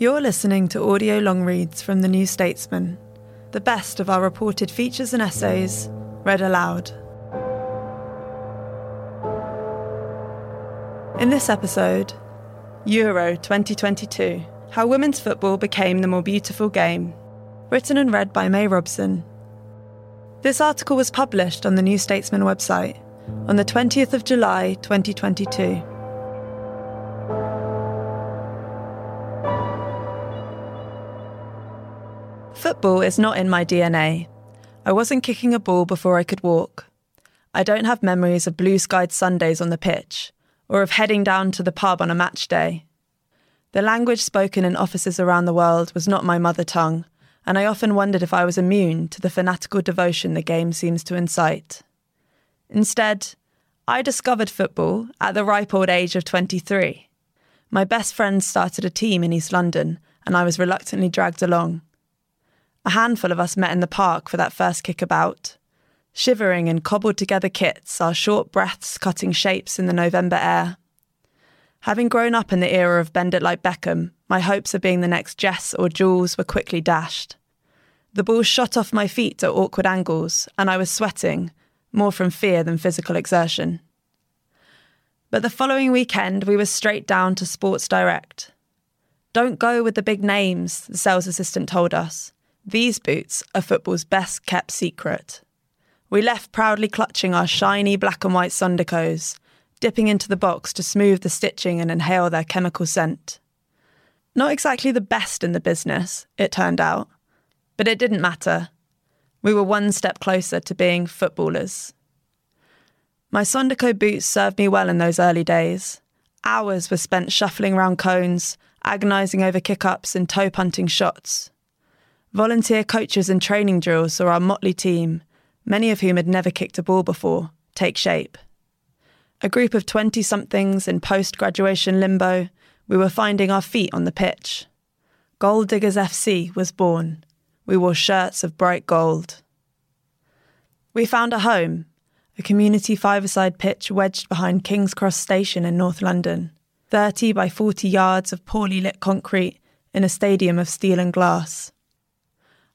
You're listening to audio long reads from The New Statesman, the best of our reported features and essays, read aloud. In this episode, Euro 2022 How Women's Football Became the More Beautiful Game, written and read by May Robson. This article was published on the New Statesman website on the 20th of July 2022. Football is not in my DNA. I wasn't kicking a ball before I could walk. I don't have memories of blue skied Sundays on the pitch, or of heading down to the pub on a match day. The language spoken in offices around the world was not my mother tongue, and I often wondered if I was immune to the fanatical devotion the game seems to incite. Instead, I discovered football at the ripe old age of 23. My best friend started a team in East London, and I was reluctantly dragged along. A handful of us met in the park for that first kickabout. Shivering in cobbled together kits, our short breaths cutting shapes in the November air. Having grown up in the era of Bend It Like Beckham, my hopes of being the next Jess or Jules were quickly dashed. The ball shot off my feet at awkward angles, and I was sweating, more from fear than physical exertion. But the following weekend, we were straight down to Sports Direct. Don't go with the big names, the sales assistant told us. These boots are football's best kept secret. We left proudly clutching our shiny black and white Sondicos, dipping into the box to smooth the stitching and inhale their chemical scent. Not exactly the best in the business, it turned out, but it didn't matter. We were one step closer to being footballers. My Sondico boots served me well in those early days. Hours were spent shuffling round cones, agonising over kick ups and toe punting shots. Volunteer coaches and training drills saw our motley team, many of whom had never kicked a ball before, take shape. A group of 20 somethings in post graduation limbo, we were finding our feet on the pitch. Goal Diggers FC was born. We wore shirts of bright gold. We found a home, a community five-a-side pitch wedged behind King's Cross Station in North London, 30 by 40 yards of poorly lit concrete in a stadium of steel and glass.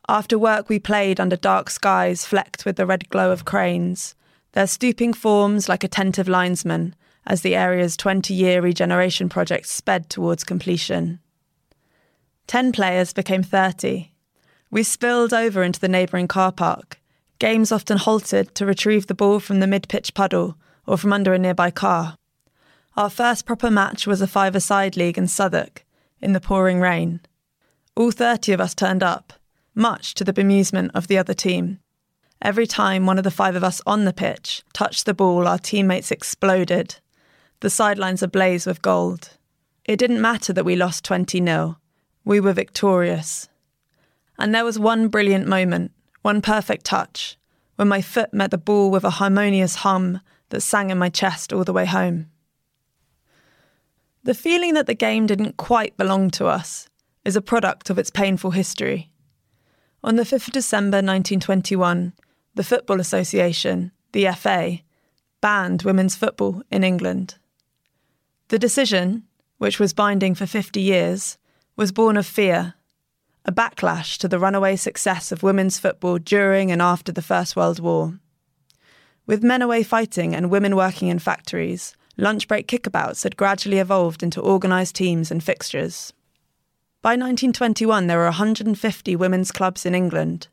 After work, we played under dark skies flecked with the red glow of cranes, their stooping forms like attentive linesmen as the area's 20 year regeneration project sped towards completion. Ten players became 30. We spilled over into the neighbouring car park. Games often halted to retrieve the ball from the mid pitch puddle or from under a nearby car. Our first proper match was a five a side league in Southwark, in the pouring rain. All 30 of us turned up much to the bemusement of the other team. Every time one of the five of us on the pitch touched the ball, our teammates exploded, the sidelines ablaze with gold. It didn't matter that we lost 20 0. We were victorious. And there was one brilliant moment, one perfect touch, when my foot met the ball with a harmonious hum that sang in my chest all the way home. The feeling that the game didn't quite belong to us is a product of its painful history. On the 5th of December 1921, the Football Association, the FA, banned women's football in England. The decision, which was binding for 50 years, was born of fear, a backlash to the runaway success of women's football during and after the First World War. With men away fighting and women working in factories, lunch break kickabouts had gradually evolved into organised teams and fixtures. By 1921, there were 150 women's clubs in England,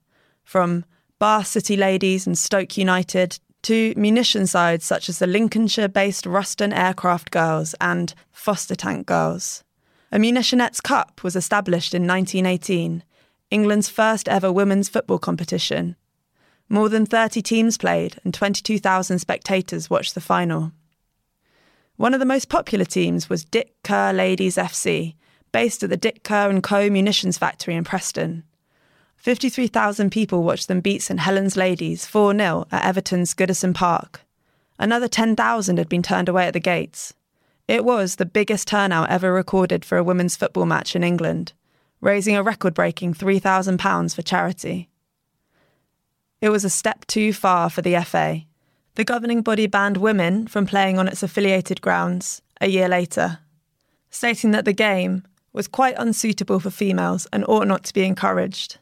from Bath City Ladies and Stoke United to munition sides such as the Lincolnshire based Ruston Aircraft Girls and Foster Tank Girls. A Munitionettes Cup was established in 1918, England's first ever women's football competition. More than 30 teams played and 22,000 spectators watched the final. One of the most popular teams was Dick Kerr Ladies FC, based at the Dick Kerr and Co munitions factory in Preston. 53,000 people watched them beat St Helens Ladies 4 0 at Everton's Goodison Park. Another 10,000 had been turned away at the gates. It was the biggest turnout ever recorded for a women's football match in England, raising a record breaking £3,000 for charity. It was a step too far for the FA. The governing body banned women from playing on its affiliated grounds a year later, stating that the game was quite unsuitable for females and ought not to be encouraged.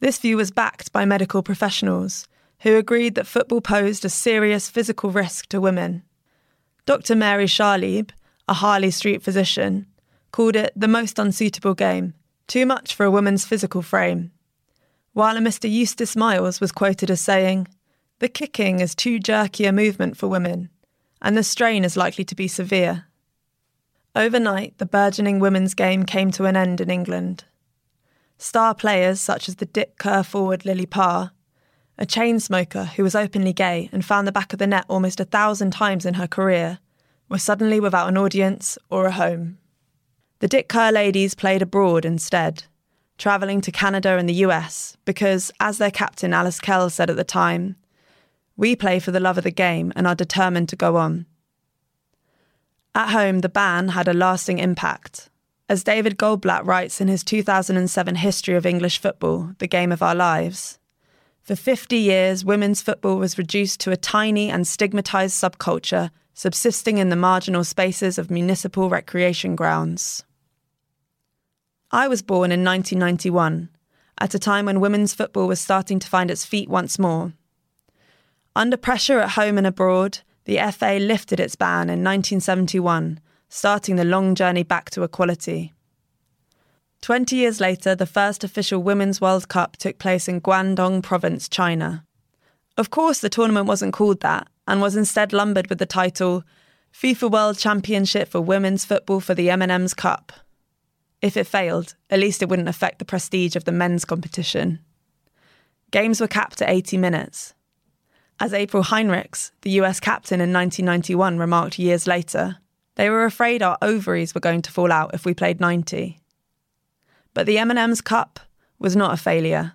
This view was backed by medical professionals who agreed that football posed a serious physical risk to women. Dr. Mary Scharlieb, a Harley Street physician, called it the most unsuitable game, too much for a woman's physical frame. While a Mr. Eustace Miles was quoted as saying, The kicking is too jerky a movement for women, and the strain is likely to be severe. Overnight, the burgeoning women's game came to an end in England. Star players such as the Dick Kerr forward Lily Parr, a chain smoker who was openly gay and found the back of the net almost a thousand times in her career, were suddenly without an audience or a home. The Dick Kerr ladies played abroad instead, travelling to Canada and the US because, as their captain Alice Kell said at the time, we play for the love of the game and are determined to go on. At home, the ban had a lasting impact. As David Goldblatt writes in his 2007 History of English Football, The Game of Our Lives, for 50 years, women's football was reduced to a tiny and stigmatised subculture subsisting in the marginal spaces of municipal recreation grounds. I was born in 1991, at a time when women's football was starting to find its feet once more. Under pressure at home and abroad, the FA lifted its ban in 1971, starting the long journey back to equality. Twenty years later, the first official Women's World Cup took place in Guangdong Province, China. Of course, the tournament wasn't called that, and was instead lumbered with the title FIFA World Championship for Women's Football for the M&M's Cup. If it failed, at least it wouldn't affect the prestige of the men's competition. Games were capped at 80 minutes. As April Heinrichs, the US captain in 1991, remarked years later, they were afraid our ovaries were going to fall out if we played 90. But the M&M's Cup was not a failure.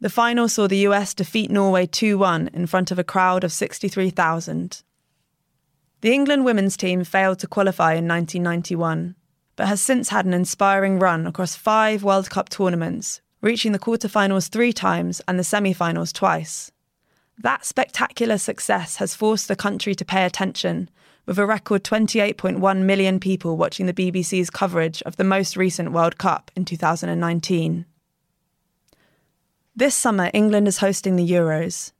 The final saw the US defeat Norway 2-1 in front of a crowd of 63,000. The England women's team failed to qualify in 1991, but has since had an inspiring run across five World Cup tournaments, reaching the quarterfinals three times and the semi finals twice. That spectacular success has forced the country to pay attention, with a record 28.1 million people watching the BBC's coverage of the most recent World Cup in 2019. This summer, England is hosting the Euros,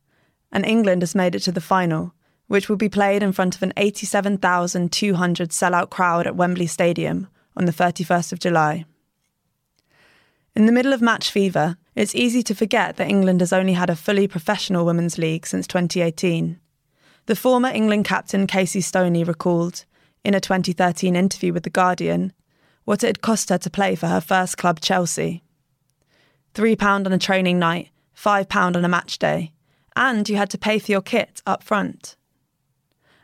and England has made it to the final, which will be played in front of an 87,200 sellout crowd at Wembley Stadium on the 31st of July. In the middle of match fever, it's easy to forget that England has only had a fully professional women's league since 2018. The former England captain Casey Stoney recalled, in a 2013 interview with The Guardian, what it had cost her to play for her first club, Chelsea. £3 on a training night, £5 on a match day, and you had to pay for your kit up front.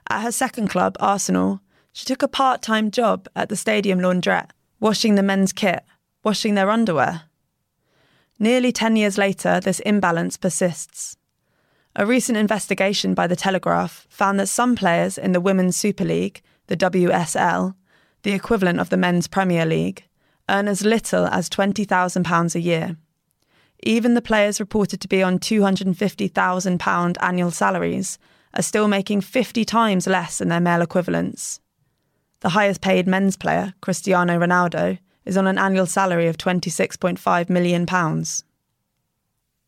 At her second club, Arsenal, she took a part time job at the stadium laundrette, washing the men's kit, washing their underwear. Nearly 10 years later, this imbalance persists. A recent investigation by The Telegraph found that some players in the Women's Super League, the WSL, the equivalent of the Men's Premier League, earn as little as £20,000 a year. Even the players reported to be on £250,000 annual salaries are still making 50 times less than their male equivalents. The highest paid men's player, Cristiano Ronaldo, is on an annual salary of £26.5 million.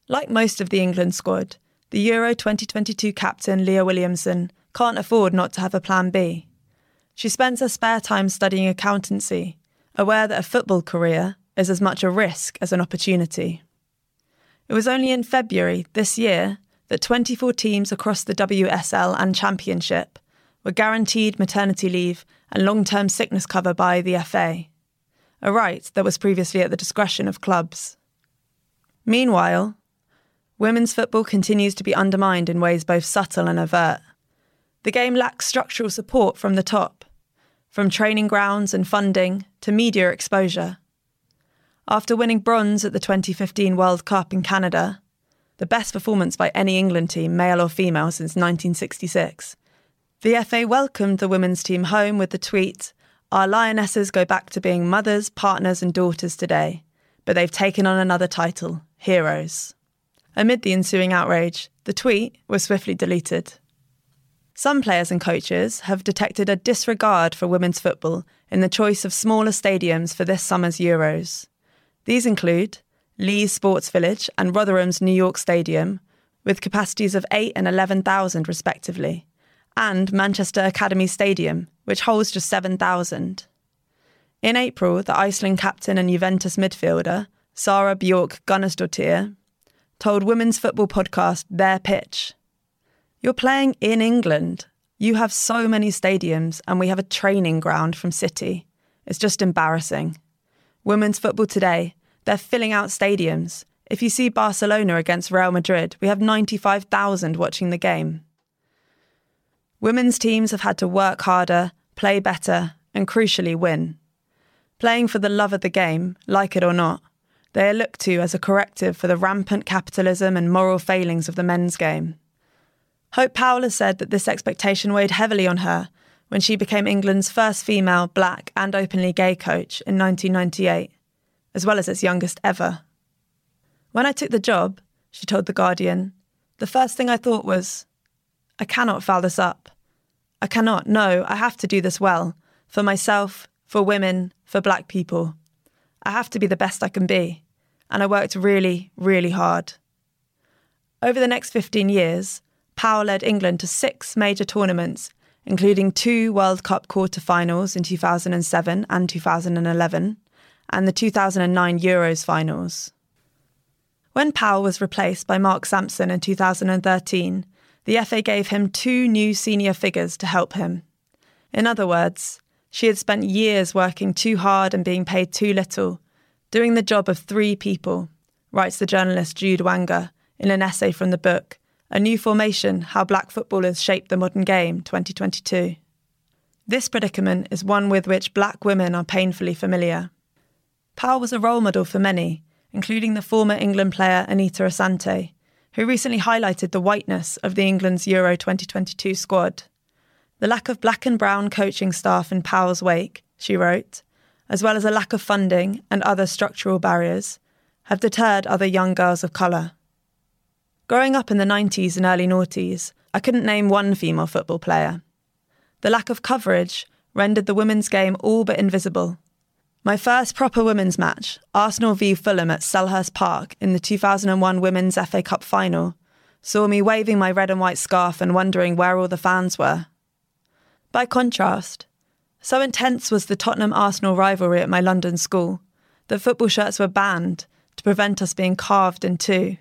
Like most of the England squad, the Euro 2022 captain Leah Williamson can't afford not to have a plan B. She spends her spare time studying accountancy, aware that a football career is as much a risk as an opportunity. It was only in February this year that 24 teams across the WSL and Championship were guaranteed maternity leave and long term sickness cover by the FA, a right that was previously at the discretion of clubs. Meanwhile, women's football continues to be undermined in ways both subtle and overt. The game lacks structural support from the top, from training grounds and funding to media exposure. After winning bronze at the 2015 World Cup in Canada, the best performance by any England team, male or female, since 1966, the FA welcomed the women's team home with the tweet Our Lionesses go back to being mothers, partners, and daughters today, but they've taken on another title Heroes. Amid the ensuing outrage, the tweet was swiftly deleted. Some players and coaches have detected a disregard for women's football in the choice of smaller stadiums for this summer's Euros. These include Leigh's Sports Village and Rotherham's New York Stadium, with capacities of 8 and 11,000 respectively, and Manchester Academy Stadium, which holds just 7,000. In April, the Iceland captain and Juventus midfielder, Sara Bjork Gunnarsdottir, told women's football podcast Their Pitch You're playing in England. You have so many stadiums, and we have a training ground from City. It's just embarrassing. Women's football today, they're filling out stadiums. If you see Barcelona against Real Madrid, we have 95,000 watching the game. Women's teams have had to work harder, play better, and crucially win. Playing for the love of the game, like it or not, they are looked to as a corrective for the rampant capitalism and moral failings of the men's game. Hope Powell has said that this expectation weighed heavily on her when she became England's first female, black, and openly gay coach in 1998, as well as its youngest ever. When I took the job, she told The Guardian, the first thing I thought was, I cannot foul this up. I cannot, no, I have to do this well, for myself, for women, for black people. I have to be the best I can be. And I worked really, really hard. Over the next 15 years, Powell led England to six major tournaments including two World Cup quarter-finals in 2007 and 2011, and the 2009 Euros finals. When Powell was replaced by Mark Sampson in 2013, the FA gave him two new senior figures to help him. In other words, she had spent years working too hard and being paid too little, doing the job of three people, writes the journalist Jude Wanga in an essay from the book a New Formation How Black Footballers Shape the Modern Game 2022. This predicament is one with which black women are painfully familiar. Powell was a role model for many, including the former England player Anita Asante, who recently highlighted the whiteness of the England's Euro 2022 squad. The lack of black and brown coaching staff in Powell's wake, she wrote, as well as a lack of funding and other structural barriers, have deterred other young girls of colour. Growing up in the 90s and early noughties, I couldn't name one female football player. The lack of coverage rendered the women's game all but invisible. My first proper women's match, Arsenal v Fulham at Selhurst Park in the 2001 Women's FA Cup final, saw me waving my red and white scarf and wondering where all the fans were. By contrast, so intense was the Tottenham Arsenal rivalry at my London school that football shirts were banned to prevent us being carved in two.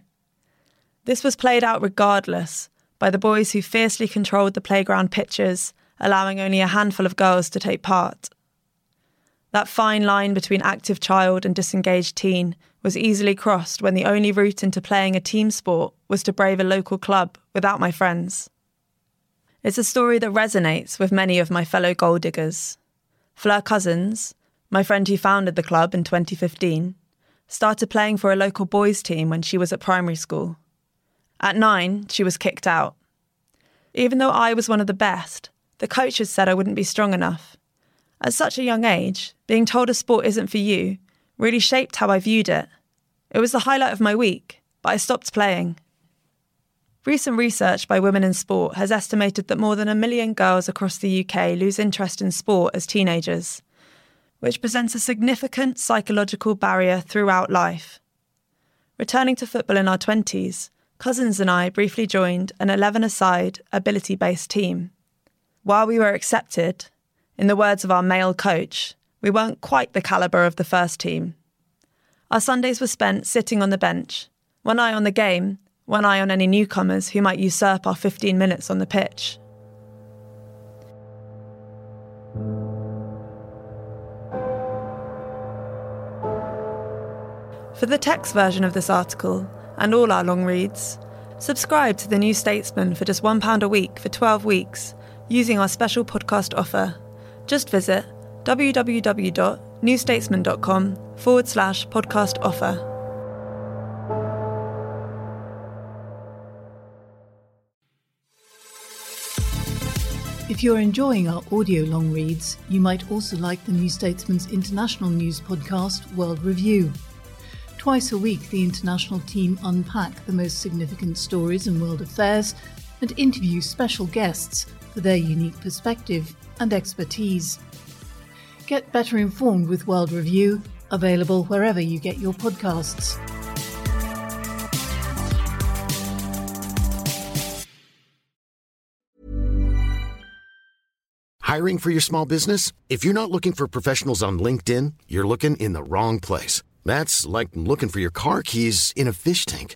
This was played out regardless by the boys who fiercely controlled the playground pitches, allowing only a handful of girls to take part. That fine line between active child and disengaged teen was easily crossed when the only route into playing a team sport was to brave a local club without my friends. It's a story that resonates with many of my fellow goal diggers. Fleur Cousins, my friend who founded the club in 2015, started playing for a local boys' team when she was at primary school. At nine, she was kicked out. Even though I was one of the best, the coaches said I wouldn't be strong enough. At such a young age, being told a sport isn't for you really shaped how I viewed it. It was the highlight of my week, but I stopped playing. Recent research by Women in Sport has estimated that more than a million girls across the UK lose interest in sport as teenagers, which presents a significant psychological barrier throughout life. Returning to football in our 20s, Cousins and I briefly joined an 11 a side, ability based team. While we were accepted, in the words of our male coach, we weren't quite the calibre of the first team. Our Sundays were spent sitting on the bench, one eye on the game, one eye on any newcomers who might usurp our 15 minutes on the pitch. For the text version of this article, and all our long reads, subscribe to The New Statesman for just £1 a week for 12 weeks using our special podcast offer. Just visit www.newstatesman.com forward slash podcast offer. If you're enjoying our audio long reads, you might also like the New Statesman's international news podcast, World Review. Twice a week, the international team unpack the most significant stories in world affairs and interview special guests for their unique perspective and expertise. Get better informed with World Review, available wherever you get your podcasts. Hiring for your small business? If you're not looking for professionals on LinkedIn, you're looking in the wrong place. That's like looking for your car keys in a fish tank.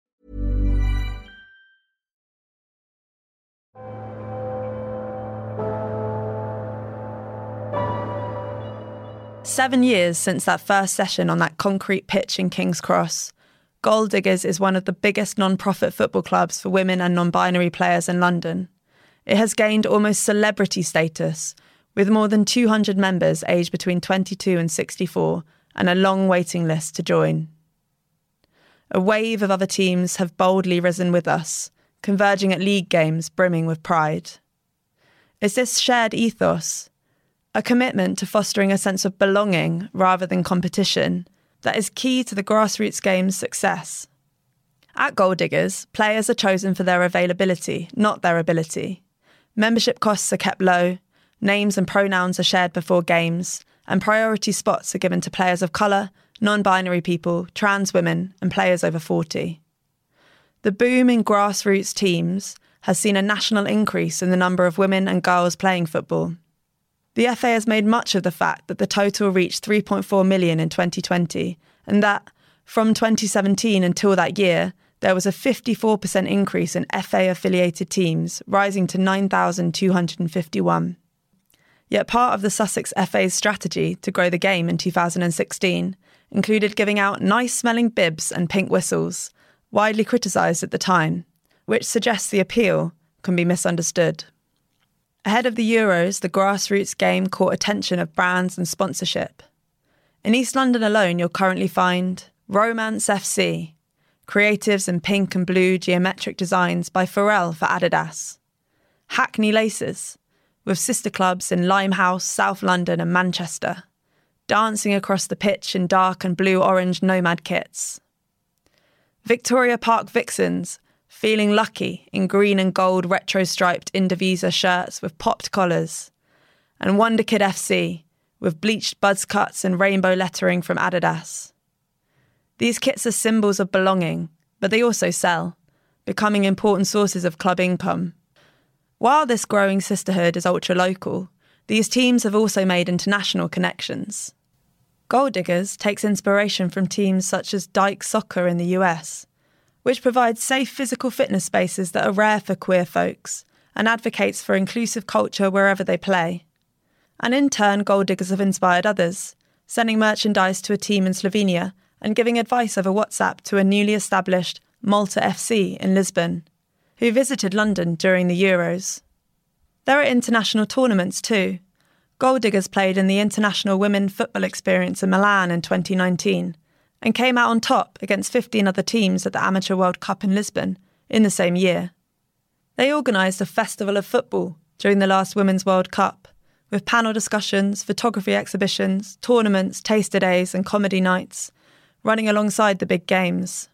Seven years since that first session on that concrete pitch in King's Cross, Goal Diggers is one of the biggest non profit football clubs for women and non binary players in London. It has gained almost celebrity status, with more than 200 members aged between 22 and 64, and a long waiting list to join. A wave of other teams have boldly risen with us, converging at league games brimming with pride. Is this shared ethos, a commitment to fostering a sense of belonging rather than competition, that is key to the grassroots game's success? At Goal Diggers, players are chosen for their availability, not their ability. Membership costs are kept low, names and pronouns are shared before games, and priority spots are given to players of colour, non binary people, trans women, and players over 40. The boom in grassroots teams has seen a national increase in the number of women and girls playing football. The FA has made much of the fact that the total reached 3.4 million in 2020, and that, from 2017 until that year, there was a 54% increase in FA affiliated teams, rising to 9,251. Yet part of the Sussex FA's strategy to grow the game in 2016 included giving out nice smelling bibs and pink whistles, widely criticised at the time, which suggests the appeal can be misunderstood. Ahead of the Euros, the grassroots game caught attention of brands and sponsorship. In East London alone, you'll currently find Romance FC, creatives in pink and blue geometric designs by Pharrell for Adidas, Hackney Laces, with sister clubs in Limehouse, South London, and Manchester, dancing across the pitch in dark and blue orange nomad kits. Victoria Park Vixens, feeling lucky in green and gold retro striped Indivisa shirts with popped collars. And Wonder Kid FC, with bleached buzz cuts and rainbow lettering from Adidas. These kits are symbols of belonging, but they also sell, becoming important sources of club income. While this growing sisterhood is ultra local, these teams have also made international connections. Goal Diggers takes inspiration from teams such as Dyke Soccer in the US, which provides safe physical fitness spaces that are rare for queer folks and advocates for inclusive culture wherever they play. And in turn, Goal Diggers have inspired others, sending merchandise to a team in Slovenia and giving advice over WhatsApp to a newly established Malta FC in Lisbon, who visited London during the Euros. There are international tournaments too. Goal Diggers played in the International Women Football Experience in Milan in 2019 and came out on top against 15 other teams at the Amateur World Cup in Lisbon in the same year. They organised a festival of football during the last Women's World Cup, with panel discussions, photography exhibitions, tournaments, taster days, and comedy nights, running alongside the big games.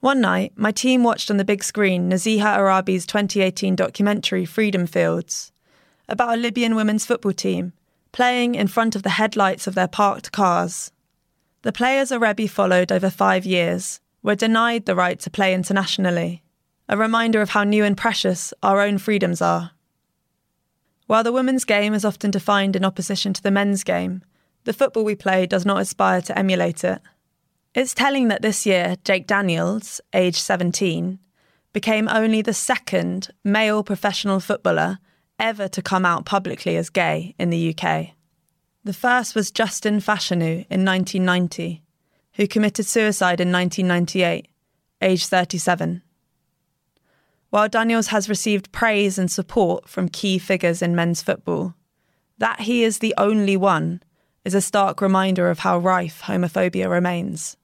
One night, my team watched on the big screen Naziha Arebi's 2018 documentary Freedom Fields, about a Libyan women's football team playing in front of the headlights of their parked cars. The players Arebi followed over five years were denied the right to play internationally, a reminder of how new and precious our own freedoms are. While the women's game is often defined in opposition to the men's game, the football we play does not aspire to emulate it. It's telling that this year, Jake Daniels, age 17, became only the second male professional footballer ever to come out publicly as gay in the UK. The first was Justin Fashanu in 1990, who committed suicide in 1998, age 37. While Daniels has received praise and support from key figures in men's football, that he is the only one is a stark reminder of how rife homophobia remains.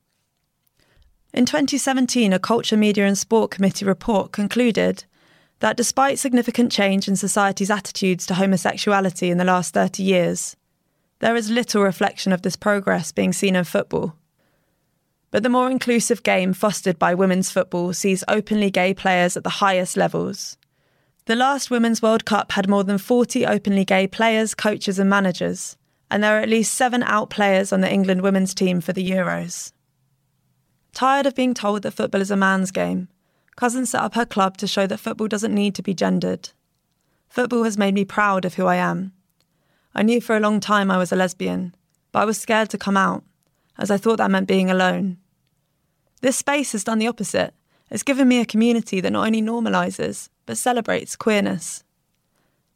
In 2017, a Culture, Media and Sport Committee report concluded that despite significant change in society's attitudes to homosexuality in the last 30 years, there is little reflection of this progress being seen in football. But the more inclusive game fostered by women's football sees openly gay players at the highest levels. The last Women's World Cup had more than 40 openly gay players, coaches, and managers, and there are at least seven out players on the England women's team for the Euros. Tired of being told that football is a man's game, Cousin set up her club to show that football doesn't need to be gendered. Football has made me proud of who I am. I knew for a long time I was a lesbian, but I was scared to come out, as I thought that meant being alone. This space has done the opposite. It's given me a community that not only normalises, but celebrates queerness.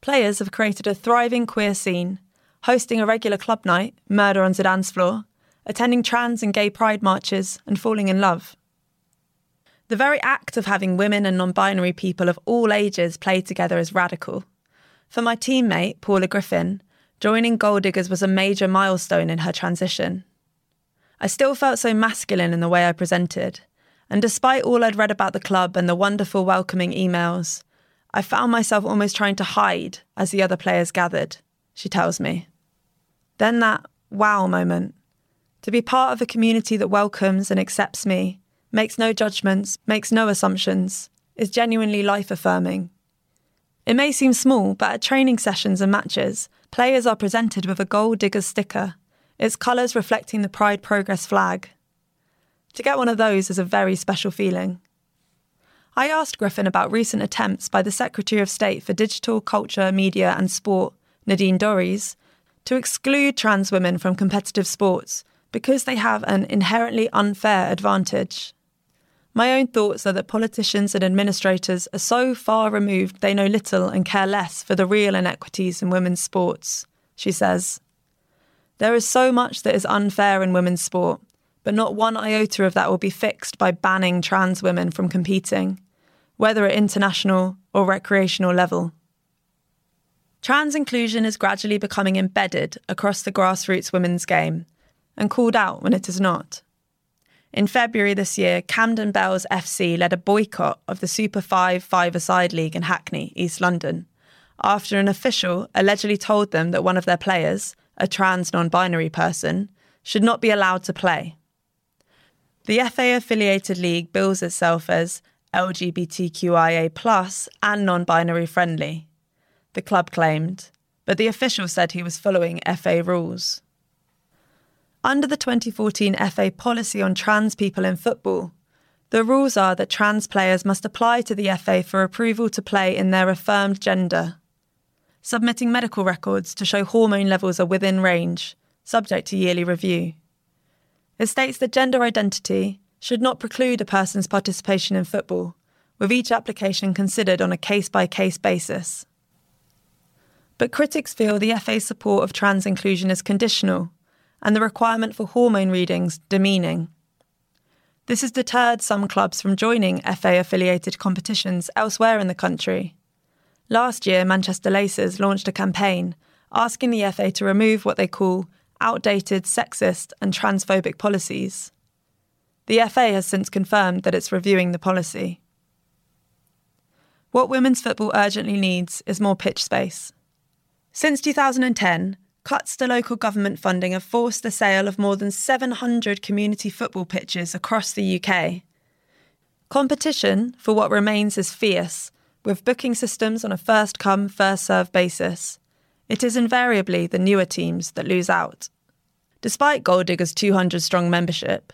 Players have created a thriving queer scene, hosting a regular club night, Murder on Zidane's Floor, attending trans and gay pride marches, and falling in love. The very act of having women and non binary people of all ages play together is radical. For my teammate, Paula Griffin, joining Goal Diggers was a major milestone in her transition. I still felt so masculine in the way I presented, and despite all I'd read about the club and the wonderful welcoming emails, I found myself almost trying to hide as the other players gathered, she tells me. Then that wow moment to be part of a community that welcomes and accepts me, makes no judgments, makes no assumptions, is genuinely life affirming. It may seem small, but at training sessions and matches, players are presented with a Goal Diggers sticker, its colours reflecting the Pride Progress flag. To get one of those is a very special feeling. I asked Griffin about recent attempts by the Secretary of State for Digital, Culture, Media and Sport, Nadine Dorries, to exclude trans women from competitive sports because they have an inherently unfair advantage. My own thoughts are that politicians and administrators are so far removed they know little and care less for the real inequities in women's sports, she says. There is so much that is unfair in women's sport, but not one iota of that will be fixed by banning trans women from competing, whether at international or recreational level. Trans inclusion is gradually becoming embedded across the grassroots women's game, and called out when it is not. In February this year, Camden Bells FC led a boycott of the Super 5 five a-side league in Hackney, East London, after an official allegedly told them that one of their players, a trans non binary person, should not be allowed to play. The FA affiliated league bills itself as LGBTQIA and non binary friendly, the club claimed, but the official said he was following FA rules. Under the 2014 FA policy on trans people in football, the rules are that trans players must apply to the FA for approval to play in their affirmed gender, submitting medical records to show hormone levels are within range, subject to yearly review. It states that gender identity should not preclude a person's participation in football, with each application considered on a case by case basis. But critics feel the FA's support of trans inclusion is conditional and the requirement for hormone readings demeaning. This has deterred some clubs from joining FA affiliated competitions elsewhere in the country. Last year, Manchester Laces launched a campaign asking the FA to remove what they call outdated sexist and transphobic policies. The FA has since confirmed that it's reviewing the policy. What women's football urgently needs is more pitch space. Since 2010, cuts to local government funding have forced the sale of more than 700 community football pitches across the UK. Competition for what remains is fierce, with booking systems on a first come, first served basis. It is invariably the newer teams that lose out. Despite Goal Diggers' 200 strong membership,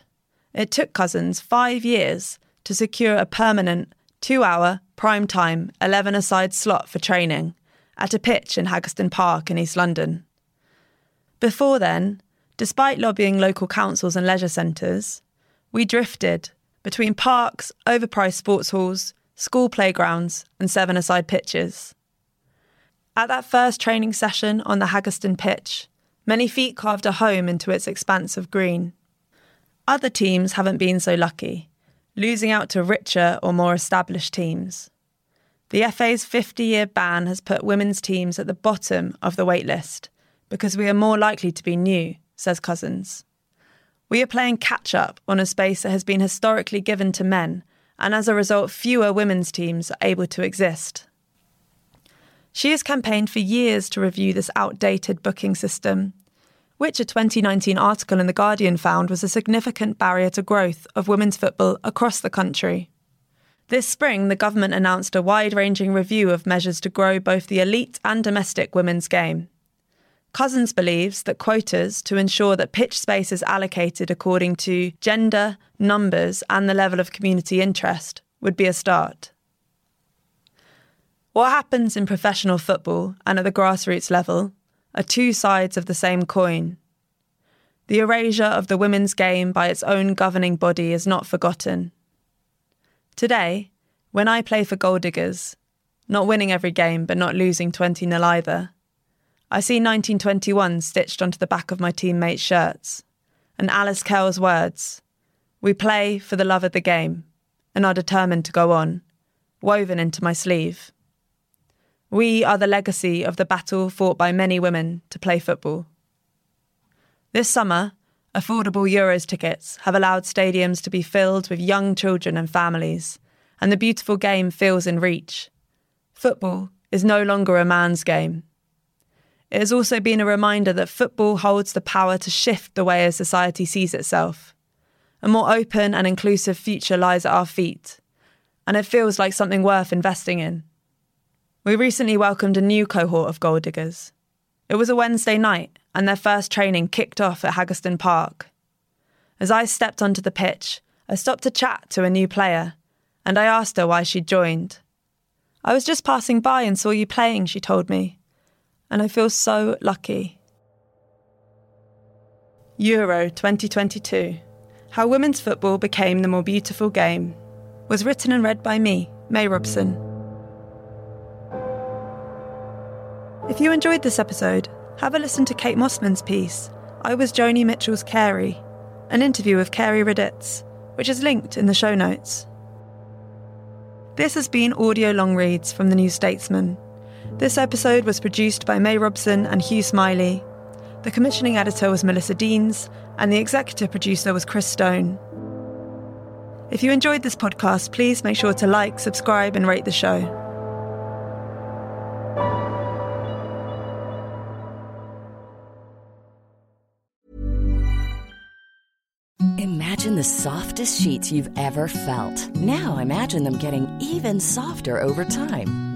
it took Cousins five years to secure a permanent two hour, prime time, 11 a side slot for training at a pitch in Haggerston Park in East London. Before then, despite lobbying local councils and leisure centres, we drifted between parks, overpriced sports halls, school playgrounds, and seven aside pitches. At that first training session on the Haggerston pitch, many feet carved a home into its expanse of green. Other teams haven't been so lucky, losing out to richer or more established teams. The FA's 50 year ban has put women's teams at the bottom of the waitlist because we are more likely to be new, says Cousins. We are playing catch up on a space that has been historically given to men, and as a result, fewer women's teams are able to exist. She has campaigned for years to review this outdated booking system, which a 2019 article in The Guardian found was a significant barrier to growth of women's football across the country. This spring, the government announced a wide ranging review of measures to grow both the elite and domestic women's game. Cousins believes that quotas to ensure that pitch space is allocated according to gender, numbers, and the level of community interest would be a start. What happens in professional football and at the grassroots level are two sides of the same coin. The erasure of the women's game by its own governing body is not forgotten. Today, when I play for Goal Diggers, not winning every game but not losing 20 nil either, I see 1921 stitched onto the back of my teammates' shirts, and Alice Kell's words We play for the love of the game and are determined to go on, woven into my sleeve. We are the legacy of the battle fought by many women to play football. This summer, affordable Euros tickets have allowed stadiums to be filled with young children and families, and the beautiful game feels in reach. Football is no longer a man's game. It has also been a reminder that football holds the power to shift the way a society sees itself. A more open and inclusive future lies at our feet, and it feels like something worth investing in. We recently welcomed a new cohort of goal diggers. It was a Wednesday night, and their first training kicked off at Haggerston Park. As I stepped onto the pitch, I stopped to chat to a new player, and I asked her why she'd joined. I was just passing by and saw you playing, she told me and I feel so lucky. Euro 2022 How Women's Football Became the More Beautiful Game was written and read by me, May Robson. If you enjoyed this episode, have a listen to Kate Mossman's piece, I Was Joni Mitchell's Carey, an interview with Carey Raditz, which is linked in the show notes. This has been audio long reads from the New Statesman. This episode was produced by May Robson and Hugh Smiley. The commissioning editor was Melissa Denes, and the executive producer was Chris Stone. If you enjoyed this podcast, please make sure to like, subscribe, and rate the show. Imagine the softest sheets you've ever felt. Now imagine them getting even softer over time.